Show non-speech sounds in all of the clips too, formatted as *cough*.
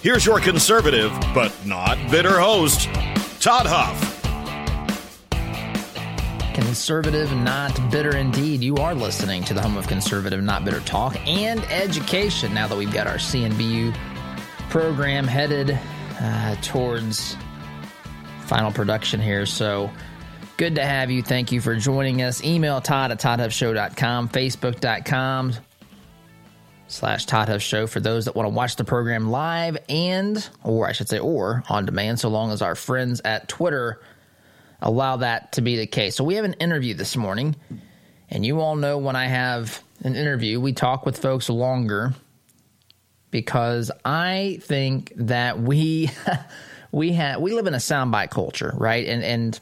Here's your conservative, but not bitter host, Todd Huff. Conservative, not bitter indeed. You are listening to the home of conservative, not bitter talk and education. Now that we've got our CNBU program headed uh, towards final production here. So good to have you. Thank you for joining us. Email Todd at ToddHuffShow.com, Facebook.com slash Todd Huff Show for those that want to watch the program live and, or I should say, or on demand, so long as our friends at Twitter allow that to be the case. So we have an interview this morning, and you all know when I have an interview, we talk with folks longer because I think that we *laughs* we have we live in a soundbite culture, right? And and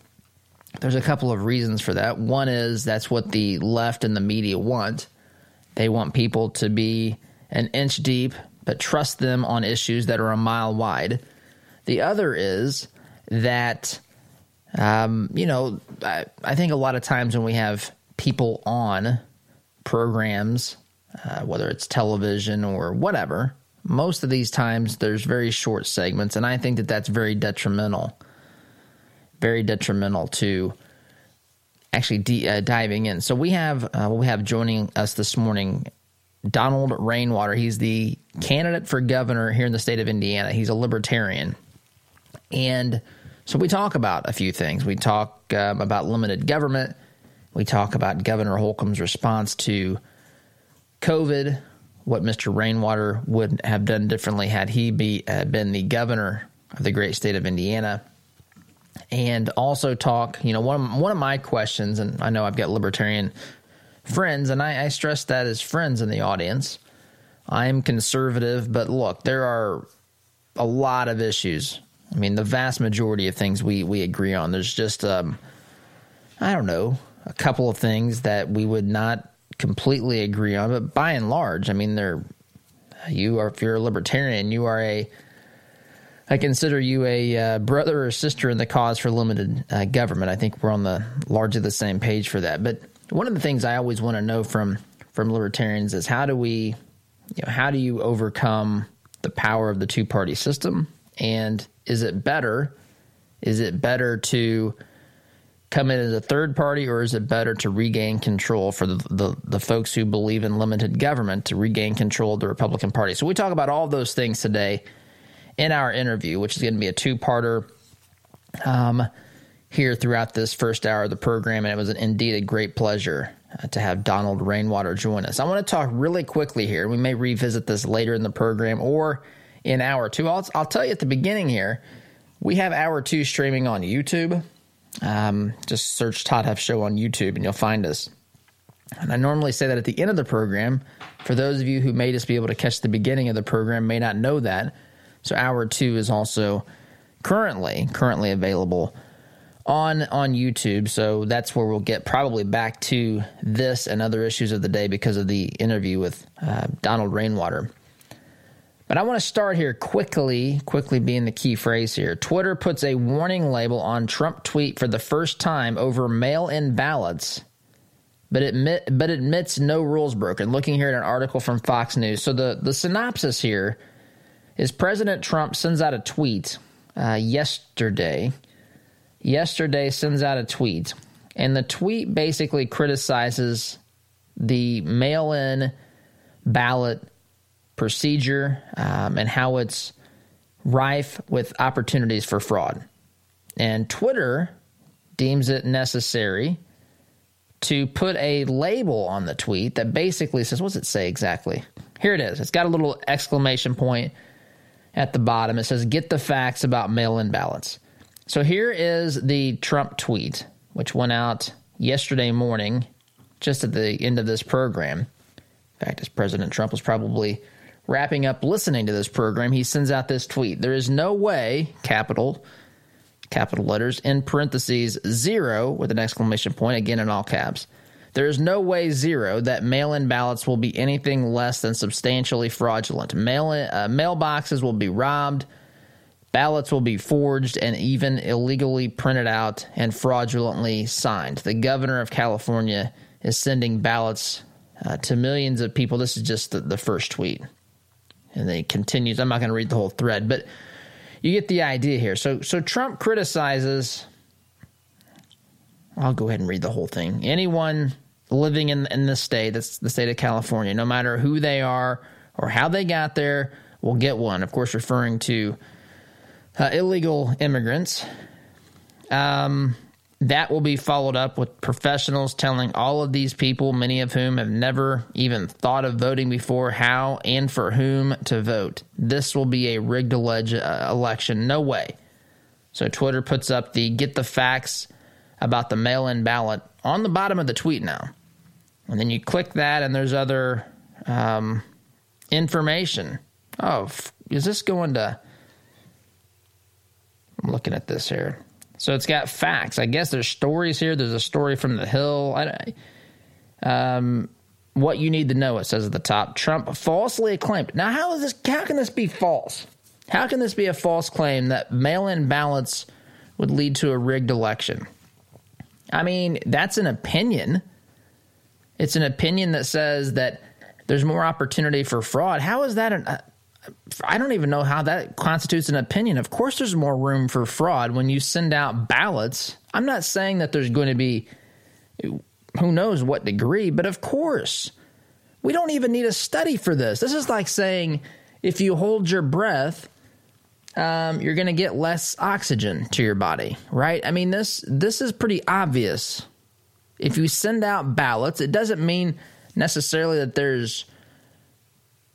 there's a couple of reasons for that. One is that's what the left and the media want. They want people to be an inch deep, but trust them on issues that are a mile wide. The other is that, um, you know, I, I, think a lot of times when we have people on programs, uh, whether it's television or whatever, most of these times there's very short segments, and I think that that's very detrimental. Very detrimental to actually de- uh, diving in. So we have uh, we have joining us this morning Donald Rainwater. He's the candidate for governor here in the state of Indiana. He's a libertarian, and so we talk about a few things. We talk um, about limited government. We talk about Governor Holcomb's response to COVID. What Mr. Rainwater would have done differently had he be uh, been the governor of the great state of Indiana and also talk. You know, one of, one of my questions, and I know I've got libertarian friends, and I, I stress that as friends in the audience. I am conservative, but look, there are a lot of issues. I mean, the vast majority of things we we agree on. There's just, um, I don't know, a couple of things that we would not completely agree on, but by and large, I mean, they're you are if you're a libertarian, you are a I consider you a uh, brother or sister in the cause for limited uh, government. I think we're on the largely the same page for that. But one of the things I always want to know from from libertarians is how do we, you know, how do you overcome the power of the two party system? And is it better? Is it better to come in as a third party, or is it better to regain control for the, the, the folks who believe in limited government to regain control of the Republican Party? So we talk about all those things today in our interview, which is going to be a two parter um, here throughout this first hour of the program. And it was indeed a great pleasure uh, to have Donald Rainwater join us. I want to talk really quickly here. We may revisit this later in the program or in hour two. I'll, I'll tell you at the beginning here, we have hour two streaming on YouTube. Um, just search Todd Huff Show on YouTube and you'll find us. And I normally say that at the end of the program. For those of you who may just be able to catch the beginning of the program, may not know that. So hour two is also currently currently available on on YouTube. So that's where we'll get probably back to this and other issues of the day because of the interview with uh, Donald Rainwater. But I want to start here quickly, quickly being the key phrase here. Twitter puts a warning label on Trump tweet for the first time over mail-in ballots, but admit but admits no rules broken. Looking here at an article from Fox News. So the the synopsis here is President Trump sends out a tweet uh, yesterday. Yesterday sends out a tweet, and the tweet basically criticizes the mail-in ballot procedure um, and how it's rife with opportunities for fraud. And Twitter deems it necessary to put a label on the tweet that basically says, what's it say exactly? Here it is. It's got a little exclamation point at the bottom. It says, Get the facts about mail in ballots. So here is the Trump tweet, which went out yesterday morning, just at the end of this program. In fact, as President Trump was probably wrapping up listening to this program, he sends out this tweet. There is no way, capital, capital letters, in parentheses, zero with an exclamation point, again in all caps. There is no way, zero, that mail in ballots will be anything less than substantially fraudulent. Mail uh, mailboxes will be robbed, ballots will be forged, and even illegally printed out and fraudulently signed. The governor of California is sending ballots uh, to millions of people. This is just the, the first tweet. And then he continues. I'm not going to read the whole thread, but you get the idea here. So, so Trump criticizes. I'll go ahead and read the whole thing. Anyone living in in the state, that's the state of California, no matter who they are or how they got there, will get one. Of course, referring to uh, illegal immigrants. Um, that will be followed up with professionals telling all of these people, many of whom have never even thought of voting before, how and for whom to vote. This will be a rigged uh, election. No way. So Twitter puts up the get the facts about the mail in ballot on the bottom of the tweet now. And then you click that, and there's other um, information. Oh, is this going to. I'm looking at this here. So it's got facts. I guess there's stories here. There's a story from the Hill. I, um, what you need to know, it says at the top. Trump falsely acclaimed. Now, how is this? How can this be false? How can this be a false claim that mail-in ballots would lead to a rigged election? I mean, that's an opinion. It's an opinion that says that there's more opportunity for fraud. How is that an? Uh, I don't even know how that constitutes an opinion. Of course, there's more room for fraud when you send out ballots. I'm not saying that there's going to be who knows what degree, but of course, we don't even need a study for this. This is like saying if you hold your breath, um, you're going to get less oxygen to your body, right? I mean this this is pretty obvious. If you send out ballots, it doesn't mean necessarily that there's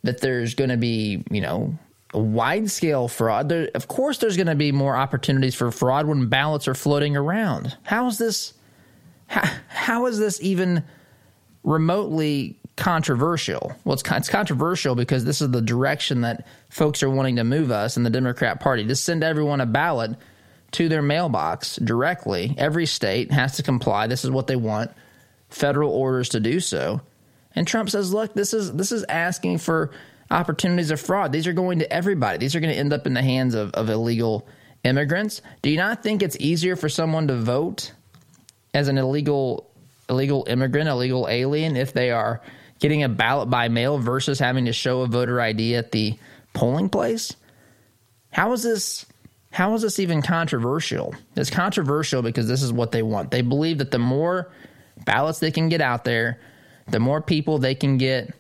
that there's going to be, you know, wide scale fraud. There, of course, there's going to be more opportunities for fraud when ballots are floating around. How is this? How, how is this even remotely controversial? Well, it's, it's controversial because this is the direction that folks are wanting to move us in the Democrat Party. To send everyone a ballot to their mailbox directly. Every state has to comply. This is what they want. Federal orders to do so. And Trump says, "Look, this is this is asking for opportunities of fraud. These are going to everybody. These are going to end up in the hands of, of illegal immigrants. Do you not think it's easier for someone to vote as an illegal illegal immigrant, illegal alien, if they are getting a ballot by mail versus having to show a voter ID at the polling place? How is this how is this even controversial? It's controversial because this is what they want. They believe that the more ballots they can get out there, the more people they can get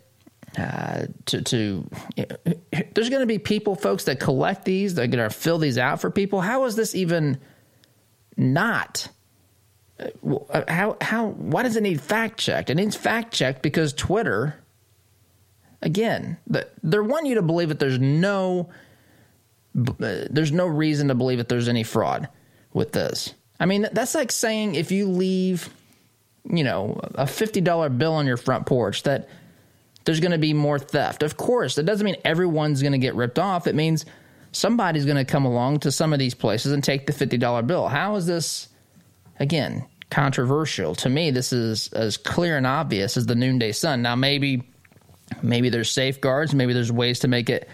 uh, to, to you know, there's going to be people, folks, that collect these. They're going to fill these out for people. How is this even not? Uh, how how why does it need fact checked? It needs fact checked because Twitter, again, they want you to believe that there's no uh, there's no reason to believe that there's any fraud with this. I mean, that's like saying if you leave you know, a $50 bill on your front porch that there's going to be more theft. Of course, that doesn't mean everyone's going to get ripped off. It means somebody's going to come along to some of these places and take the $50 bill. How is this, again, controversial? To me, this is as clear and obvious as the noonday sun. Now, maybe. Maybe there's safeguards, maybe there's ways to make it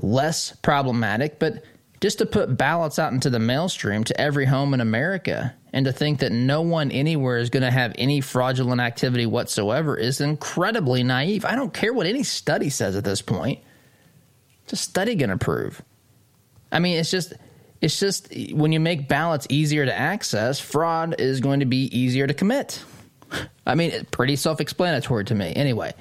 less problematic, but just to put ballots out into the maelstrom to every home in America and to think that no one anywhere is going to have any fraudulent activity whatsoever is incredibly naive. I don't care what any study says at this point. What's a study going to prove? I mean, it's just it's just when you make ballots easier to access, fraud is going to be easier to commit. *laughs* I mean, it's pretty self-explanatory to me. Anyway,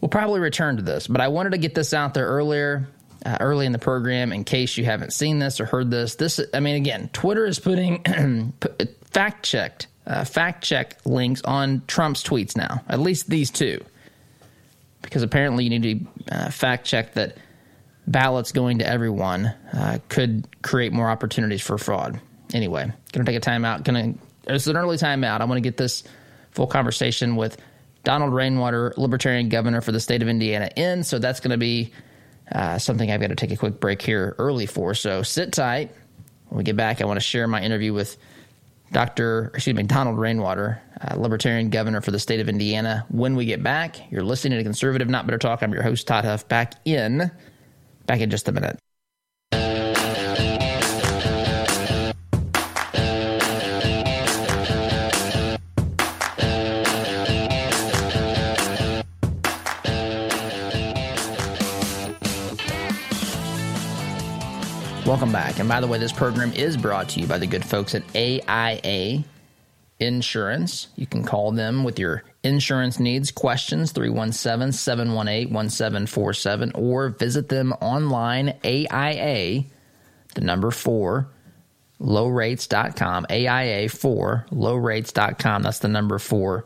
We'll probably return to this, but I wanted to get this out there earlier, uh, early in the program, in case you haven't seen this or heard this. This, I mean, again, Twitter is putting *clears throat* fact checked, uh, fact check links on Trump's tweets now. At least these two, because apparently you need to uh, fact check that ballots going to everyone uh, could create more opportunities for fraud. Anyway, to take a time out. Going to it's an early timeout. I want to get this full conversation with Donald Rainwater, Libertarian governor for the state of Indiana, in. So that's going to be uh, something I've got to take a quick break here early for. So sit tight. When we get back, I want to share my interview with Dr. Excuse me, Donald Rainwater, uh, Libertarian governor for the state of Indiana. When we get back, you're listening to Conservative Not Bitter Talk. I'm your host, Todd Huff, back in, back in just a minute. Welcome back. And by the way, this program is brought to you by the good folks at AIA Insurance. You can call them with your insurance needs, questions, 317 718 1747, or visit them online, AIA, the number four, lowrates.com, AIA 4, lowrates.com. That's the number four.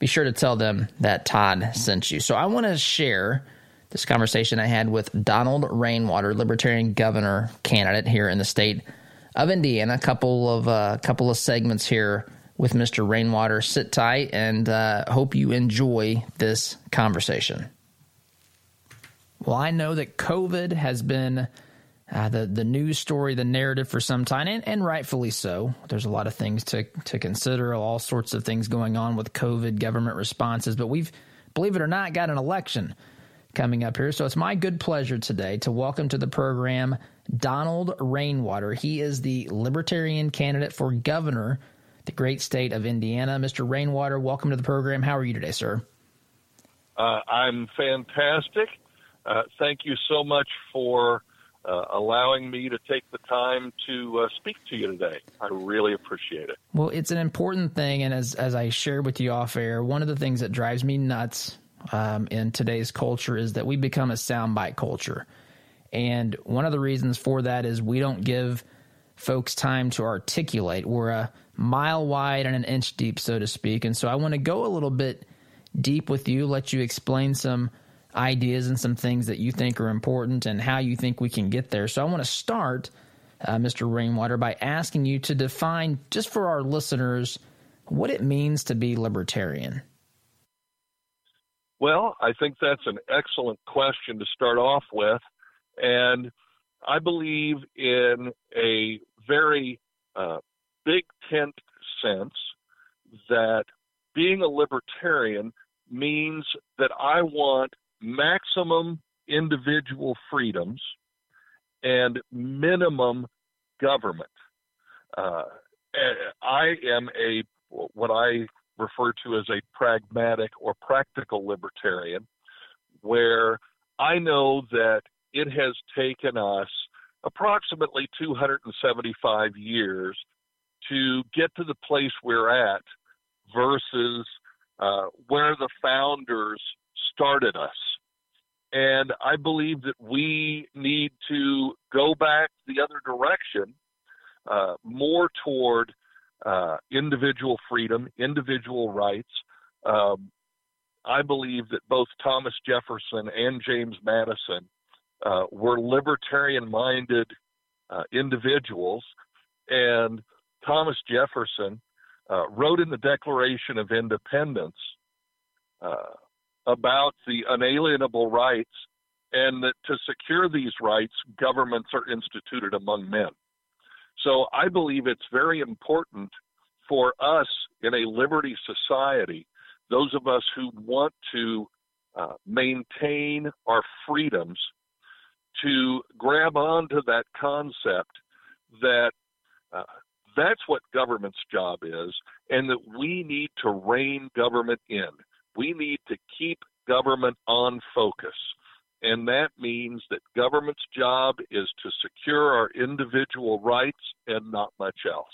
Be sure to tell them that Todd sent you. So I want to share this conversation I had with Donald Rainwater, Libertarian governor candidate here in the state of Indiana. A couple of uh, couple of segments here with Mr. Rainwater. Sit tight and uh, hope you enjoy this conversation. Well, I know that COVID has been uh, the the news story, the narrative for some time, and, and rightfully so. There's a lot of things to to consider, all sorts of things going on with COVID, government responses, but we've, believe it or not, got an election coming up here. So it's my good pleasure today to welcome to the program Donald Rainwater. He is the Libertarian candidate for governor, the great state of Indiana. Mr. Rainwater, welcome to the program. How are you today, sir? Uh, I'm fantastic. Uh, thank you so much for uh, allowing me to take the time to uh, speak to you today. I really appreciate it. Well, it's an important thing, and as as I shared with you off air, one of the things that drives me nuts um, in today's culture is that we become a soundbite culture. And one of the reasons for that is we don't give folks time to articulate. We're a mile wide and an inch deep, so to speak. And so I want to go a little bit deep with you, let you explain some ideas and some things that you think are important and how you think we can get there. So I want to start, uh, Mr. Rainwater, by asking you to define, just for our listeners, what it means to be libertarian. Well, I think that's an excellent question to start off with. And I believe in a very uh, big tent sense that being a libertarian means that I want maximum individual freedoms and minimum government. Uh, I am a what I refer to as a pragmatic or practical libertarian, where I know that it has taken us approximately 275 years to get to the place we're at versus uh, where the founders started us. And I believe that we need to go back the other direction, uh, more toward uh, individual freedom, individual rights. Um, I believe that both Thomas Jefferson and James Madison uh, were libertarian minded uh, individuals. And Thomas Jefferson uh, wrote in the Declaration of Independence uh, about the unalienable rights and that to secure these rights, governments are instituted among men. So I believe it's very important for us in a liberty society, those of us who want to uh, maintain our freedoms, to grab onto that concept that uh, that's what government's job is, and that we need to rein government in. We need to keep government on focus. And that means that government's job is to secure our individual rights and not much else.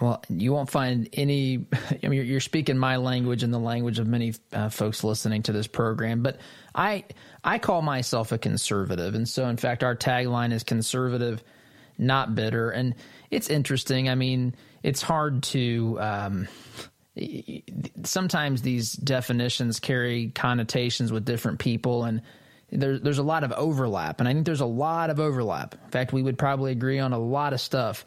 Well, you won't find any. I mean, you're, speaking my language and the language of many uh, folks listening to this program. But I, I call myself a conservative, and so in fact, our tagline is conservative, not bitter. And it's interesting. I mean, it's hard to. Um, sometimes these definitions carry connotations with different people, and there's there's a lot of overlap. And I think there's a lot of overlap. In fact, we would probably agree on a lot of stuff,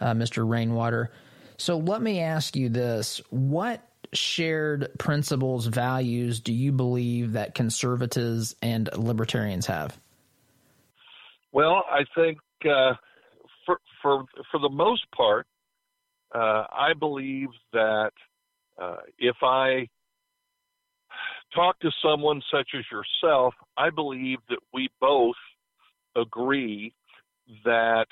uh, Mr. Rainwater. So let me ask you this: What shared principles, values do you believe that conservatives and libertarians have? Well, I think uh, for for for the most part, uh, I believe that uh, if I talk to someone such as yourself, I believe that we both agree that,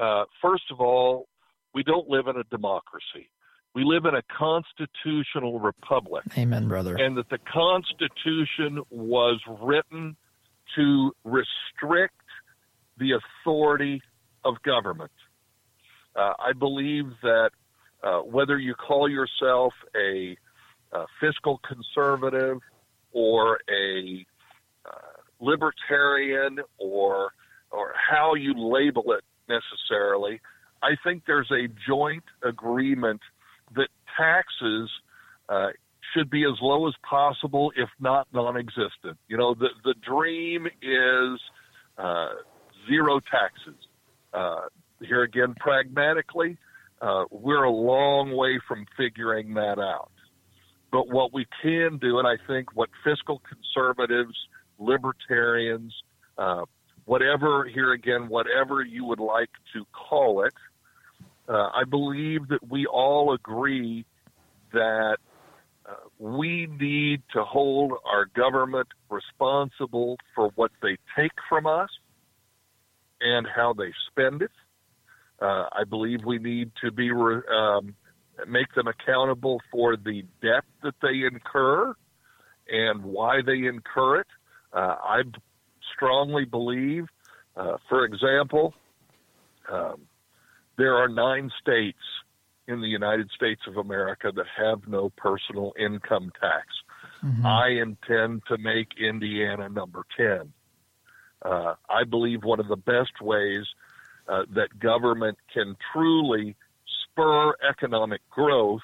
uh, first of all, we don't live in a democracy. We live in a constitutional republic. Amen, brother. And that the Constitution was written to restrict the authority of government. Uh, I believe that uh, whether you call yourself a, a fiscal conservative or a uh, libertarian or or how you label it necessarily, I think there's a joint agreement that taxes uh, should be as low as possible, if not non-existent. You know, the the dream is uh, zero taxes. Uh, here again, pragmatically, uh, we're a long way from figuring that out. But what we can do, and I think what fiscal conservatives, libertarians, uh, whatever, here again, whatever you would like to call it, uh, I believe that we all agree that uh, we need to hold our government responsible for what they take from us and how they spend it. Uh, I believe we need to be um, make them accountable for the debt that they incur and why they incur it. Uh, I strongly believe, uh, for example, um, there are nine states in the United States of America that have no personal income tax. Mm-hmm. I intend to make Indiana number 10. Uh, I believe one of the best ways uh, that government can truly spur economic growth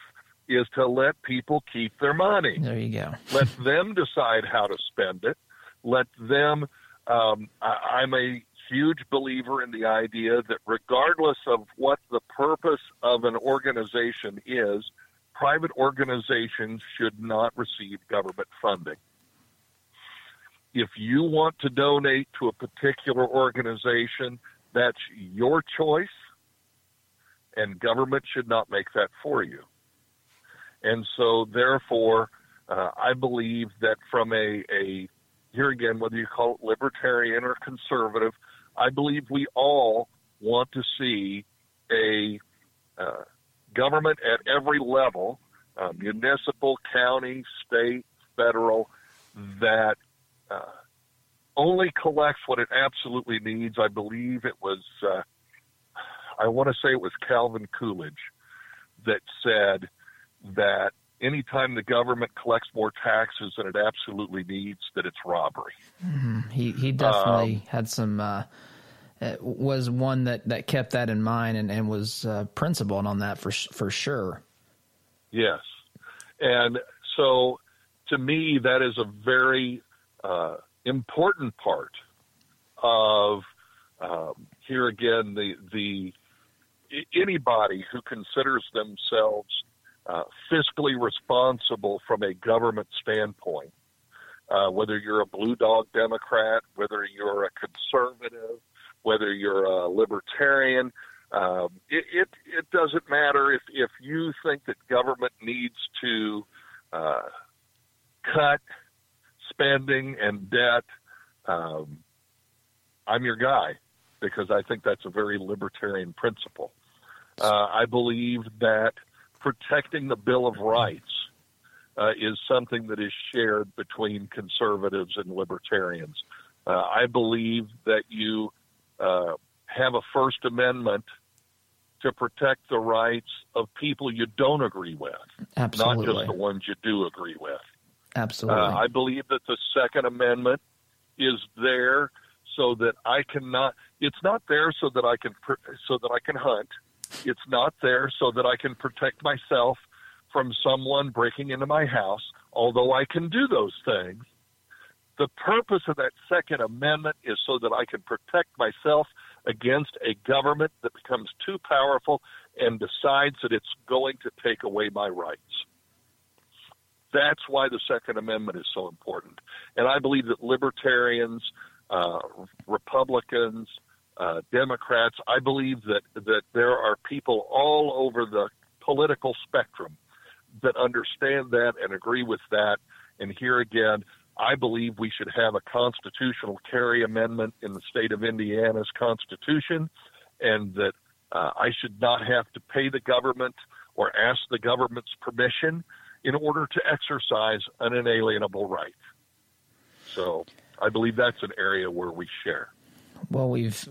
is to let people keep their money. There you go. let them decide how to spend it. Let them. Um, I, I'm a huge believer in the idea that regardless of what the purpose of an organization is, private organizations should not receive government funding. If you want to donate to a particular organization, that's your choice, and government should not make that for you. And so, therefore, uh, I believe that from a, a here again, whether you call it libertarian or conservative, I believe we all want to see a uh, government at every level, uh, municipal, county, state, federal, that uh, only collects what it absolutely needs. I believe it was, uh, I want to say it was Calvin Coolidge that said that anytime the government collects more taxes than it absolutely needs, that it's robbery. Mm-hmm. He he definitely um, had some. Uh, uh, was one that, that kept that in mind and, and was uh, principled on that for for sure. Yes, and so to me that is a very uh, important part of um, here again the the anybody who considers themselves uh, fiscally responsible from a government standpoint, uh, whether you're a blue dog Democrat, whether you're a conservative, whether you're a libertarian, um, it, it, it doesn't matter if if you think that government needs to uh, cut spending and debt, um, I'm your guy because I think that's a very libertarian principle. Uh, I believe that protecting the Bill of Rights uh, is something that is shared between conservatives and libertarians. Uh, I believe that you uh, have a First Amendment to protect the rights of people you don't agree with, Absolutely. not just the ones you do agree with. Absolutely. Uh, I believe that the Second Amendment is there so that I cannot. It's not there so that I can so that I can hunt. It's not there so that I can protect myself from someone breaking into my house. Although I can do those things, the purpose of that Second Amendment is so that I can protect myself against a government that becomes too powerful and decides that it's going to take away my rights. That's why the Second Amendment is so important. And I believe that libertarians, uh, Republicans, uh, Democrats, I believe that, that there are people all over the political spectrum that understand that and agree with that. And here again, I believe we should have a constitutional carry amendment in the state of Indiana's constitution, and that uh, I should not have to pay the government or ask the government's permission in order to exercise an inalienable right. So I believe that's an area where we share. Well, we've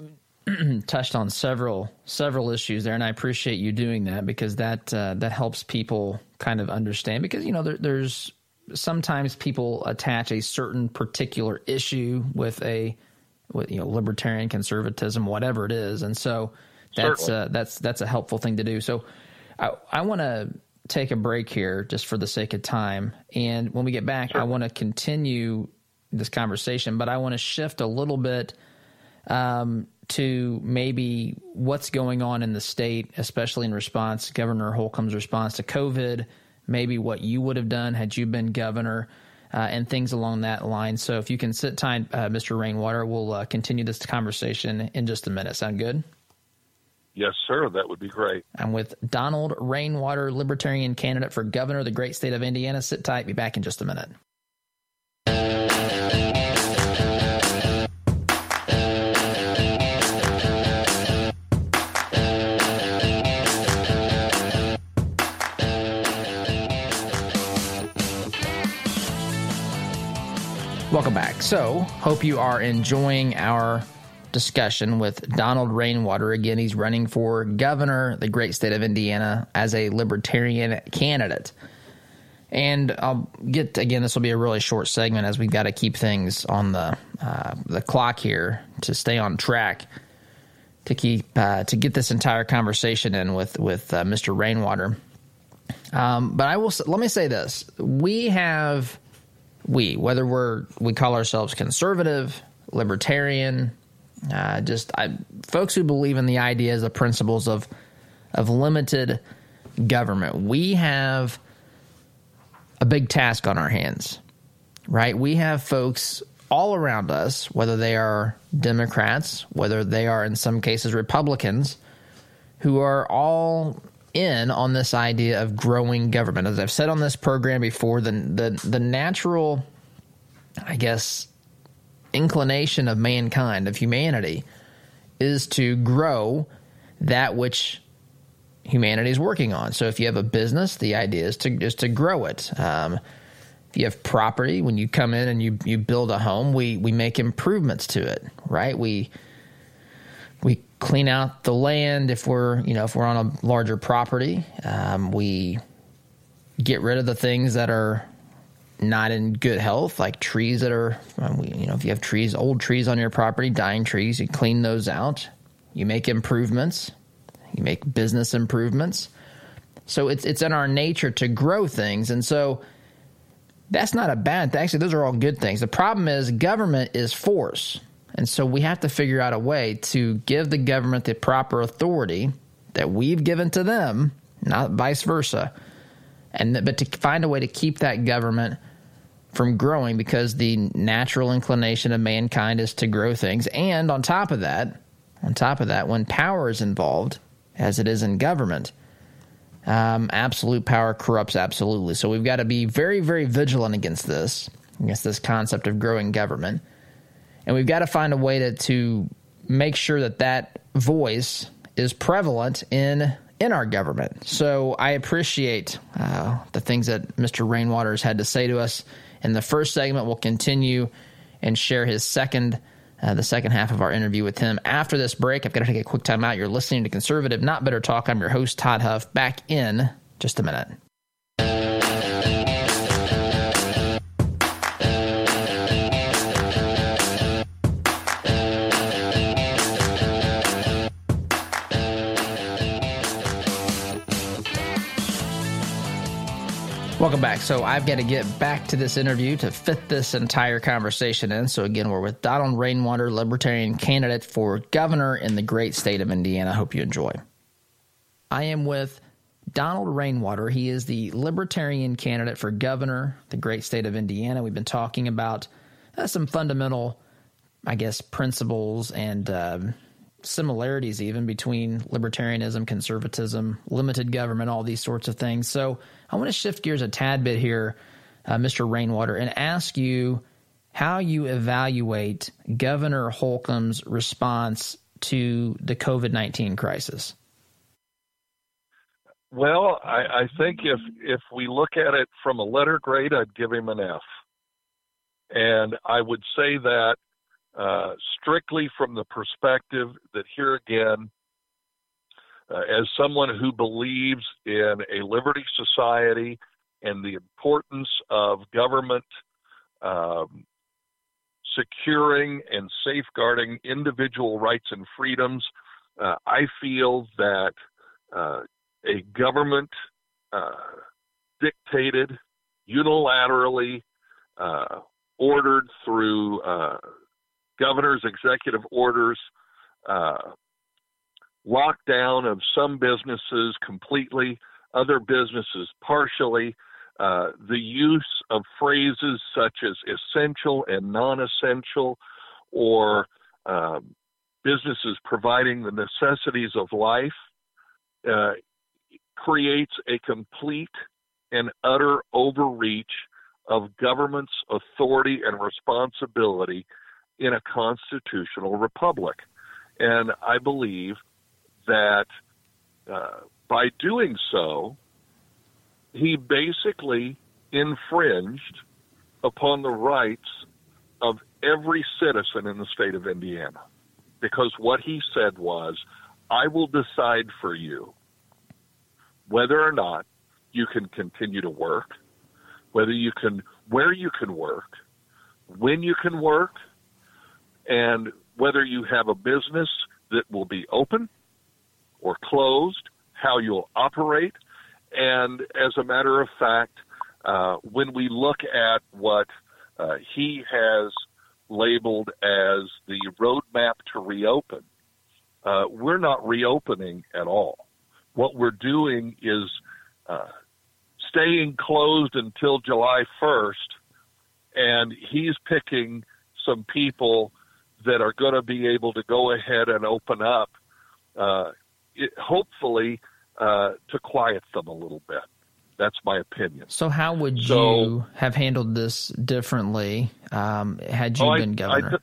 *clears throat* touched on several several issues there, and I appreciate you doing that because that uh, that helps people kind of understand. Because you know, there, there's sometimes people attach a certain particular issue with a with you know libertarian conservatism, whatever it is, and so that's uh, that's that's a helpful thing to do. So I, I want to take a break here just for the sake of time, and when we get back. I want to continue this conversation, but I want to shift a little bit um, to maybe what's going on in the state, especially in response Governor Holcomb's response to COVID maybe what you would have done had you been governor. Uh, and things along that line. So if you can sit tight, uh, Mr. Rainwater, we'll uh, continue this conversation in just a minute. Sound good? Yes, sir. That would be great. I'm with Donald Rainwater, Libertarian candidate for governor of the great state of Indiana. Sit tight. Be back in just a minute. Welcome back. So, hope you are enjoying our discussion with Donald Rainwater. Again, he's running for governor the great state of Indiana as a libertarian candidate. And I'll get again. This will be a really short segment as we've got to keep things on the uh, the clock here to stay on track to keep uh, to get this entire conversation in with with uh, Mr. Rainwater. Um, but I will let me say this: we have we, whether we're we call ourselves conservative, libertarian, uh, just I, folks who believe in the ideas, the principles of of limited government, we have a big task on our hands, right? We have folks all around us, whether they are Democrats, whether they are in some cases Republicans, who are all in on this idea of growing government. As I've said on this program before, the the, the natural, I guess, inclination of mankind, of humanity, is to grow that which humanity is working on. So if you have a business, the idea is to is to grow it. Um, if you have property, when you come in and you you build a home, we we make improvements to it, right? We clean out the land if we're you know if we're on a larger property. Um, we get rid of the things that are not in good health, like trees that are you know if you have trees, old trees on your property, dying trees, you clean those out. You make improvements. You make business improvements. So it's it's in our nature to grow things, and so that's not a bad thing. Actually, those are all good things. The problem is government is force. And so we have to figure out a way to give the government the proper authority that we've given to them, not vice versa. And but to find a way to keep that government from growing because the natural inclination of mankind is to grow things. And on top of that, on top of that, when power is involved, as it is in government, um, absolute power corrupts absolutely. So we've got to be very, very vigilant against this, against this concept of growing government and we've got to find a way to, to make sure that that voice is prevalent in in our government. So I appreciate uh, the things that Mr. Rainwater has had to say to us. In the first segment, we'll continue and share his second uh, the second half of our interview with him. After this break, I've got to take a quick time out. You're listening to Conservative Not Bitter Talk. I'm your host, Todd Huff. Back in just a minute. Welcome back. So I've got to get back to this interview to fit this entire conversation in. So again, we're with Donald Rainwater, Libertarian candidate for governor in the great state of Indiana. Hope you enjoy. I am with Donald Rainwater. He is the Libertarian candidate for governor, the great state of Indiana. We've been talking about uh, some fundamental, I guess, principles and uh, similarities even between libertarianism, conservatism, limited government, all these sorts of things. So I want to shift gears a tad bit here, uh, Mr. Rainwater, and ask you how you evaluate Governor Holcomb's response to the COVID 19 crisis. Well, I, I think if if we look at it from a letter grade, I'd give him an F. And I would say that uh, strictly from the perspective that here again, uh, as someone who believes in a liberty society and the importance of government um, securing and safeguarding individual rights and freedoms, uh, I feel that uh, a government uh, dictated, unilaterally ordered through governor's executive orders, lockdown of some businesses completely, other businesses partially, uh, the use of phrases such as essential and non essential, or um, businesses providing the necessities of life, uh, creates a complete and utter overreach of government's authority and responsibility in a constitutional republic. And I believe that uh, by doing so, he basically infringed upon the rights of every citizen in the state of Indiana. Because what he said was, I will decide for you whether or not you can continue to work, whether you can, where you can work, when you can work, and whether you have a business that will be open or closed, how you'll operate. And as a matter of fact, uh, when we look at what uh, he has labeled as the roadmap to reopen, uh, we're not reopening at all. What we're doing is uh, staying closed until July 1st, and he's picking some people that are going to be able to go ahead and open up uh, it, hopefully uh, to quiet them a little bit. That's my opinion. So, how would so, you have handled this differently um, had you oh, been governor?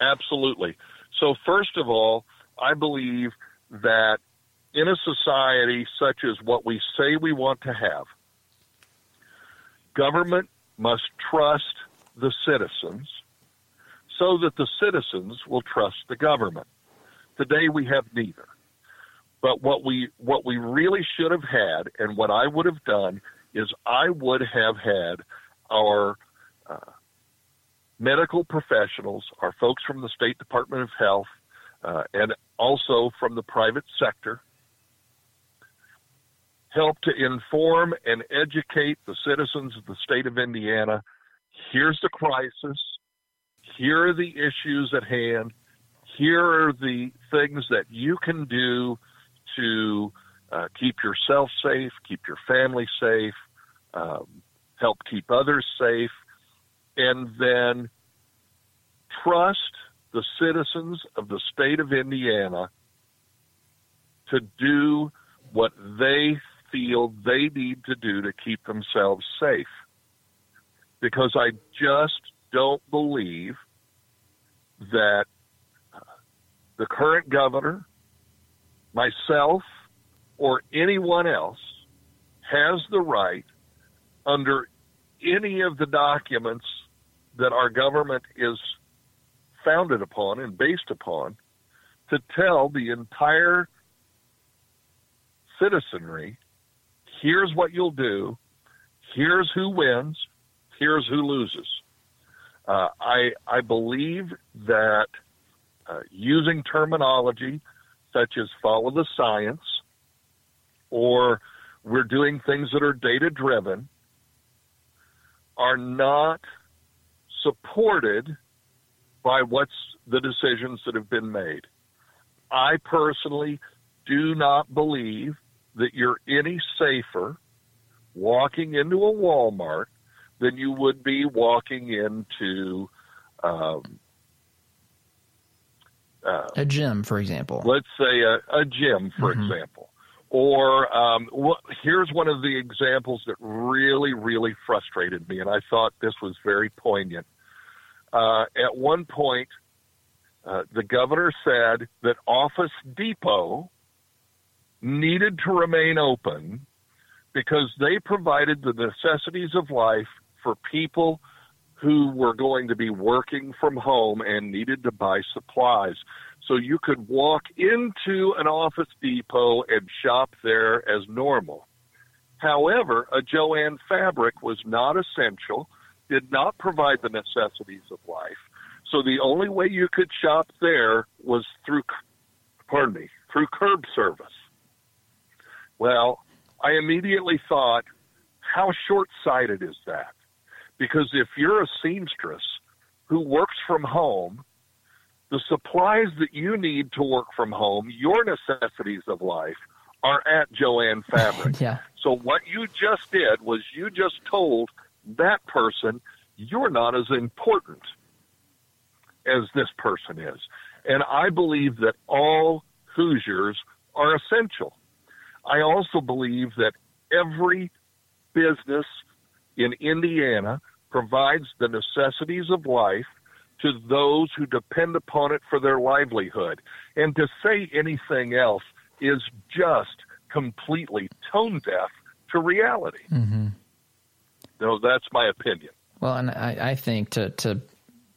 absolutely. So, first of all, I believe that in a society such as what we say we want to have, government must trust the citizens so that the citizens will trust the government. Today we have neither. But what we what we really should have had, and what I would have done, is I would have had our uh, medical professionals, our folks from the State Department of Health, uh, and also from the private sector, help to inform and educate the citizens of the state of Indiana. Here's the crisis. Here are the issues at hand. Here are the things that you can do to uh, keep yourself safe, keep your family safe, um, help keep others safe, and then trust the citizens of the state of Indiana to do what they feel they need to do to keep themselves safe. Because I just don't believe that the current governor myself, or anyone else has the right under any of the documents that our government is founded upon and based upon to tell the entire citizenry here's what you'll do, here's who wins, here's who loses. Uh, I, I believe that uh, using terminology such as follow the science or we're doing things that are data driven are not supported by what's the decisions that have been made. I personally do not believe that you're any safer walking into a Walmart than you would be walking into um, uh, a gym, for example. Let's say a, a gym, for mm-hmm. example. Or um, here's one of the examples that really, really frustrated me, and I thought this was very poignant. Uh, at one point, uh, the governor said that Office Depot needed to remain open because they provided the necessities of life for people who were going to be working from home and needed to buy supplies. So you could walk into an Office Depot and shop there as normal. However, a Jo-Ann fabric was not essential, did not provide the necessities of life. So the only way you could shop there was through, pardon me, through curb service. Well, I immediately thought, how short sighted is that? Because if you're a seamstress who works from home, the supplies that you need to work from home, your necessities of life, are at Jo-Ann *laughs* Fabric. yeah. So what you just did was you just told that person you're not as important as this person is. And I believe that all Hoosiers are essential. I also believe that every business in Indiana provides the necessities of life to those who depend upon it for their livelihood. And to say anything else is just completely tone deaf to reality. Mm-hmm. No, that's my opinion. Well, and I, I think to, to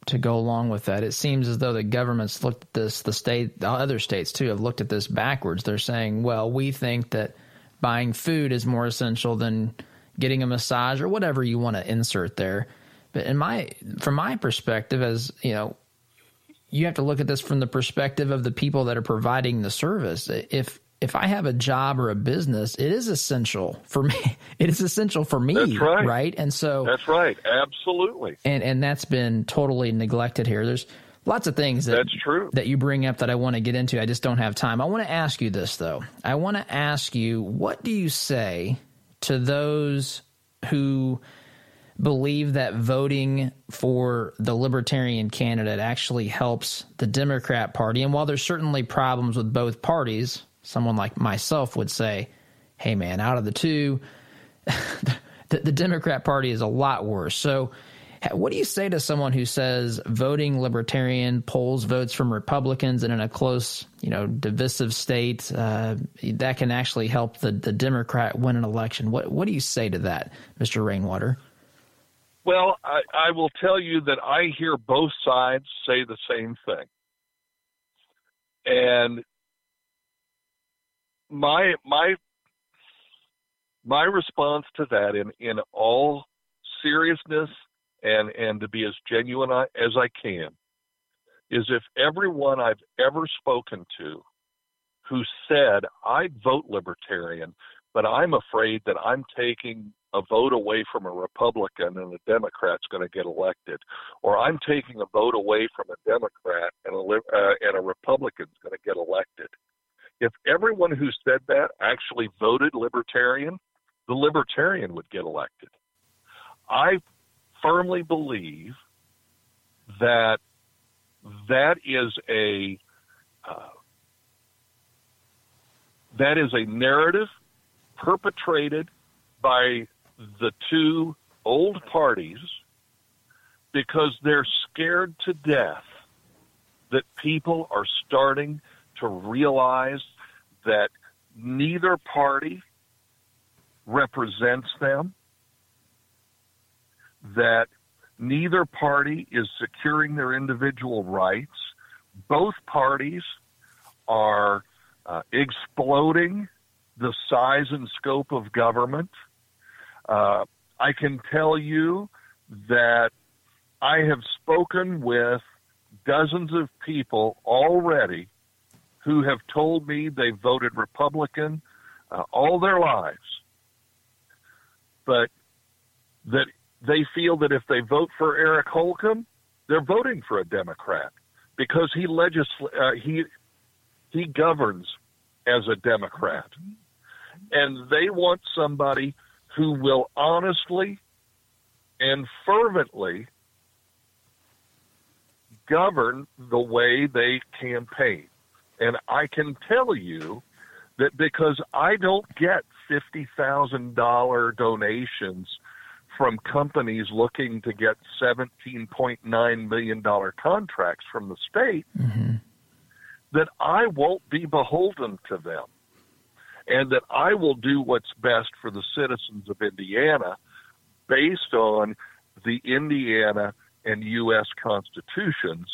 to go along with that, it seems as though the government's looked at this, the state, the other states too, have looked at this backwards. They're saying, well, we think that buying food is more essential than getting a massage or whatever you want to insert there. But in my, from my perspective, as you know, you have to look at this from the perspective of the people that are providing the service. If if I have a job or a business, it is essential for me. *laughs* It is essential for me, that's right. right? And so that's right, absolutely. And and that's been totally neglected here. There's lots of things that that's true that you bring up that I want to get into. I just don't have time. I want to ask you this though. I want to ask you, what do you say to those who believe that voting for the libertarian candidate actually helps the Democrat Party? And while there's certainly problems with both parties someone like myself would say, hey, man, out of the two, *laughs* the, the Democrat Party is a lot worse. So, what do you say to someone who says voting libertarian polls votes from Republicans and in a close, you know, divisive state uh, that can actually help the, the Democrat win an election? What what do you say to that, Mr. Rainwater? Well, I, I will tell you that I hear both sides say the same thing, and my my my response to that in in all seriousness and and to be as genuine as I can is if everyone I've ever spoken to who said I'd vote libertarian but I'm afraid that I'm taking a vote away from a Republican and a Democrat's going to get elected, or I'm taking a vote away from a Democrat and a uh, and a Republican's going to get elected. If everyone who said that actually voted libertarian, the libertarian would get elected. I firmly believe that that is a uh, that is a narrative perpetrated by the two old parties because they're scared to death that people are starting to realize that neither party represents them, that Neither party is securing their individual rights. Both parties are uh, exploding the size and scope of government. Uh, I can tell you that I have spoken with dozens of people already who have told me they voted Republican uh, all their lives, but that they feel that if they vote for Eric Holcomb, they're voting for a Democrat because he legisl- uh, he he governs as a Democrat, and they want somebody who will honestly and fervently govern the way they campaign. And I can tell you that because I don't get $50,000 donations from companies looking to get $17.9 million contracts from the state, mm-hmm. that I won't be beholden to them. And that I will do what's best for the citizens of Indiana based on the Indiana and U.S. constitutions.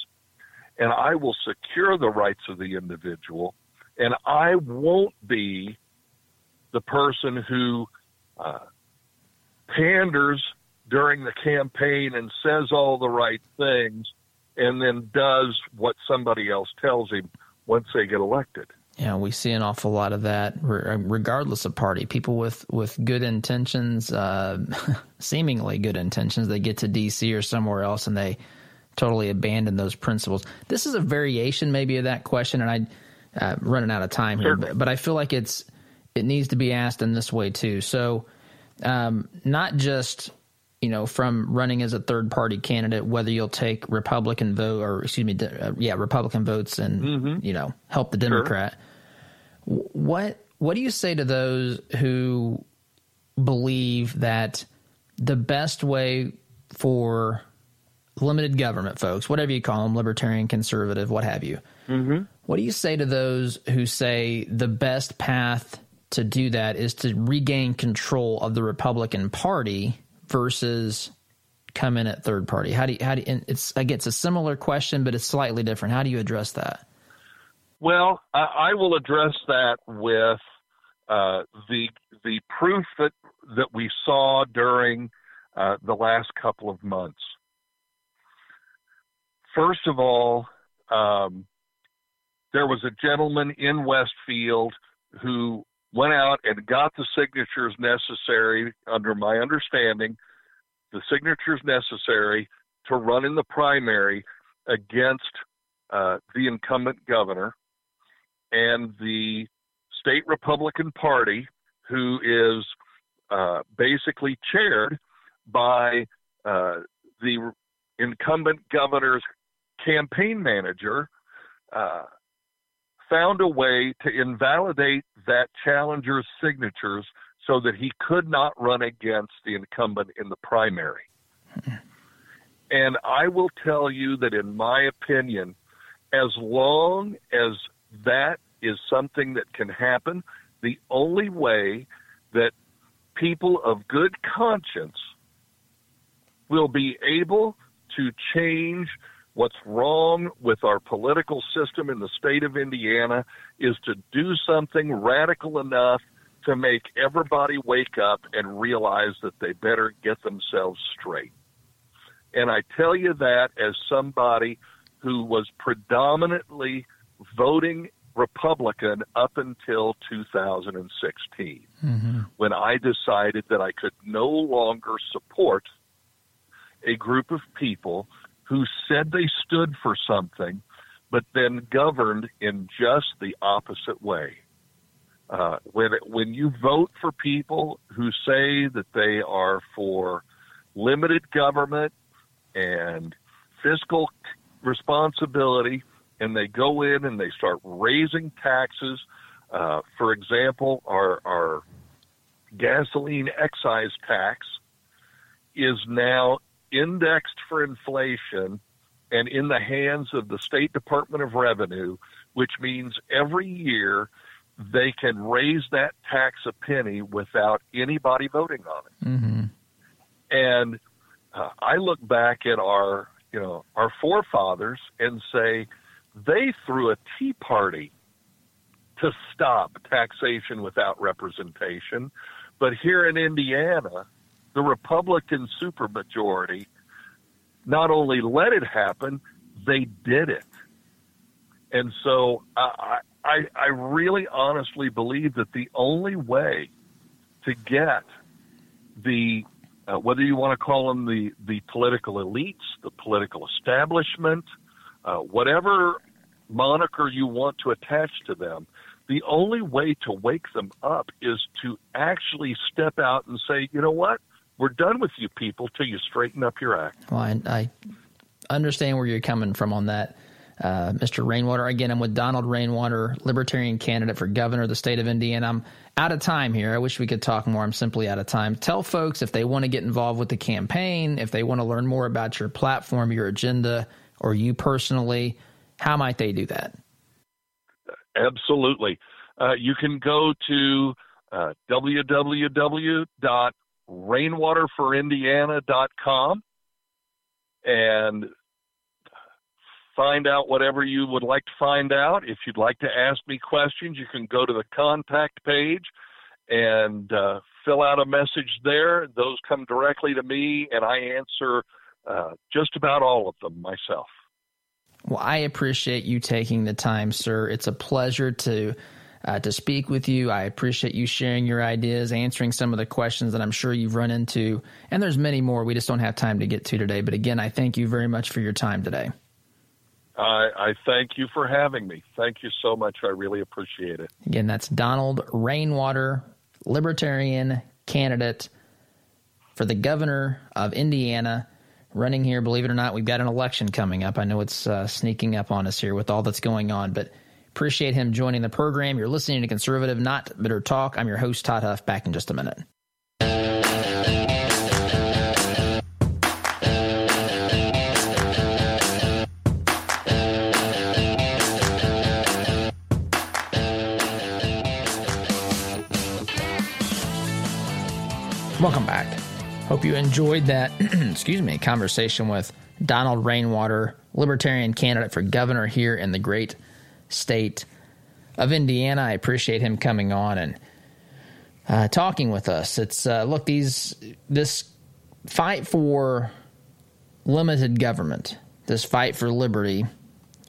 And I will secure the rights of the individual. And I won't be the person who uh, panders during the campaign and says all the right things and then does what somebody else tells him once they get elected. Yeah, we see an awful lot of that, regardless of party. People with with good intentions, uh, *laughs* seemingly good intentions, they get to D.C. or somewhere else and they totally abandon those principles. This is a variation, maybe, of that question, and I uh, running out of time here, but, but I feel like it's it needs to be asked in this way too. So um, not just you know from running as a third party candidate whether you'll take republican vote or excuse me uh, yeah republican votes and mm-hmm. you know help the democrat sure. what what do you say to those who believe that the best way for limited government folks whatever you call them libertarian conservative what have you mm-hmm. what do you say to those who say the best path to do that is to regain control of the Republican Party versus come in at third party. How do you, how do you, it's again it's a similar question, but it's slightly different. How do you address that? Well, I, I will address that with uh, the the proof that that we saw during uh, the last couple of months. First of all, um, there was a gentleman in Westfield who went out and got the signatures necessary, under my understanding, the signatures necessary to run in the primary against uh, the incumbent governor and the state Republican Party, who is uh, basically chaired by uh, the incumbent governor's campaign manager, uh, found a way to invalidate that challenger's signatures so that he could not run against the incumbent in the primary. And I will tell you that, in my opinion, as long as that is something that can happen, the only way that people of good conscience will be able to change What's wrong with our political system in the state of Indiana is to do something radical enough to make everybody wake up and realize that they better get themselves straight. And I tell you that as somebody who was predominantly voting Republican up until 2016, mm-hmm. when I decided that I could no longer support a group of people who said they stood for something, but then governed in just the opposite way. Uh, when when you vote for people who say that they are for limited government and fiscal responsibility, and they go in and they start raising taxes, uh, for example, our our gasoline excise tax is now indexed for inflation and in the hands of the State Department of Revenue, which means every year they can raise that tax a penny without anybody voting on it. Mm-hmm. And uh, I look back at our, you know, our forefathers and say they threw a tea party to stop taxation without representation. But here in Indiana, the Republican supermajority not only let it happen, they did it. And so I, I, I really honestly believe that the only way to get the uh, whether you want to call them the, the political elites, the political establishment, uh, whatever moniker you want to attach to them, the only way to wake them up is to actually step out and say, you know what? We're done with you people till you straighten up your act. Well, I, I understand where you're coming from on that. Uh, Mr. Rainwater. Again, I'm with Donald Rainwater, Libertarian candidate for governor of the state of Indiana. I'm out of time here. I wish we could talk more. I'm simply out of time. Tell folks if they want to get involved with the campaign, if they want to learn more about your platform, your agenda, or you personally, how might they do that? Absolutely. Uh, you can go to uh, www.rainwaterforindiana.com and find out whatever you would like to find out. If you'd like to ask me questions, you can go to the contact page and uh, fill out a message there. Those come directly to me, and I answer uh, just about all of them myself. Well, I appreciate you taking the time, sir. It's a pleasure to uh, to speak with you. I appreciate you sharing your ideas, answering some of the questions that I'm sure you've run into, and there's many more we just don't have time to get to today. But again, I thank you very much for your time today. I, I thank you for having me. Thank you so much. I really appreciate it. Again, that's Donald Rainwater, Libertarian candidate for the governor of Indiana running here. Believe it or not, we've got an election coming up. I know it's uh, sneaking up on us here with all that's going on, but appreciate him joining the program. You're listening to Conservative Not Bitter Talk. I'm your host, Todd Huff. Back in just a minute. Welcome back. Hope you enjoyed that, *clears throat* excuse me, conversation with Donald Rainwater, Libertarian candidate for governor here in the great state of Indiana. I appreciate him coming on and uh, talking with us. It's uh, look these this fight for limited government, this fight for liberty,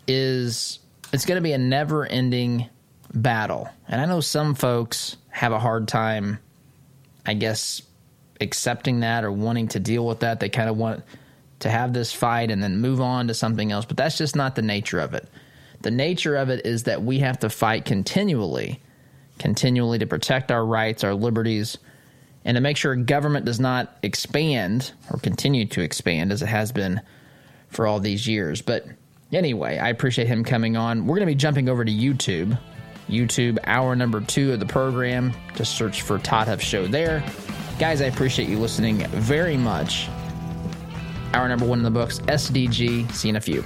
is it's going to be a never-ending battle, and I know some folks have a hard time, I guess, accepting that or wanting to deal with that. They kind of want to have this fight and then move on to something else, but that's just not the nature of it. The nature of it is that we have to fight continually, continually to protect our rights, our liberties, and to make sure government does not expand or continue to expand as it has been for all these years. But anyway, I appreciate him coming on. We're going to be jumping over to YouTube. YouTube, hour number two of the program. Just search for Todd Huff Show there. Guys, I appreciate you listening very much. Hour number one in the books, SDG. See you in a few.